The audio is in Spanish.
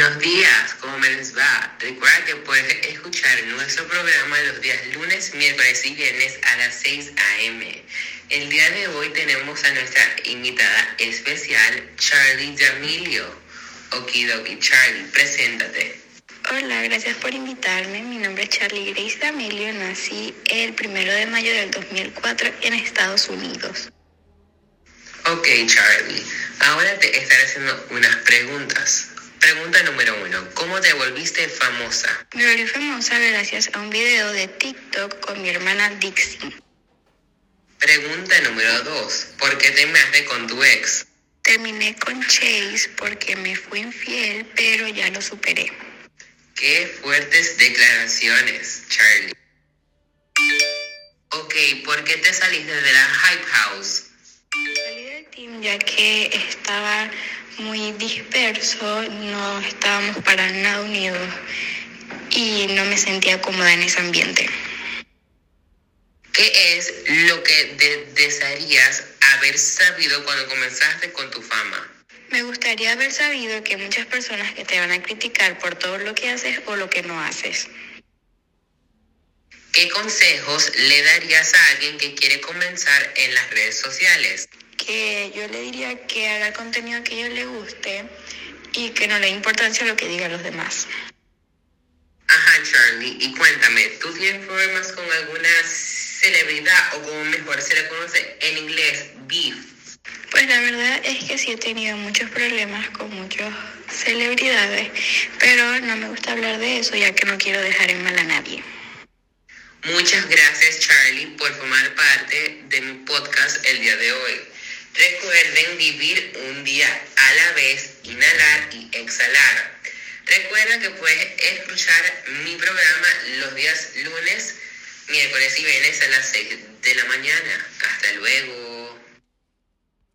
Buenos días, ¿cómo me les va? Recuerda que puedes escuchar nuestro programa los días lunes, miércoles y viernes a las 6 a.m. El día de hoy tenemos a nuestra invitada especial, Charlie D'Amelio. Okidoki, Charlie, preséntate. Hola, gracias por invitarme. Mi nombre es Charlie Grace D'Amelio. Nací el primero de mayo del 2004 en Estados Unidos. Ok, Charlie. Ahora te estaré haciendo unas preguntas. Pregunta número uno. ¿Cómo te volviste famosa? Me volví famosa gracias a un video de TikTok con mi hermana Dixie. Pregunta número dos. ¿Por qué terminaste con tu ex? Terminé con Chase porque me fui infiel, pero ya lo superé. Qué fuertes declaraciones, Charlie. Ok, ¿por qué te saliste de la Hype House? Salí del team ya que estaba muy disperso, no estábamos para nada unidos y no me sentía cómoda en ese ambiente. ¿Qué es lo que de- desearías haber sabido cuando comenzaste con tu fama? Me gustaría haber sabido que hay muchas personas que te van a criticar por todo lo que haces o lo que no haces. ¿Qué consejos le darías a alguien que quiere comenzar en las redes sociales? Que yo le diría que haga el contenido que a ellos le guste y que no le dé importancia a lo que digan los demás. Ajá, Charlie, y cuéntame, ¿tú tienes problemas con alguna celebridad o como mejor se le conoce en inglés, beef? Pues la verdad es que sí he tenido muchos problemas con muchas celebridades, pero no me gusta hablar de eso ya que no quiero dejar en mal a nadie. Muchas gracias, Charlie, por formar parte de mi podcast el día de hoy. Recuerden vivir un día a la vez, inhalar y exhalar. Recuerda que puedes escuchar mi programa los días lunes, miércoles y viernes a las 6 de la mañana. Hasta luego.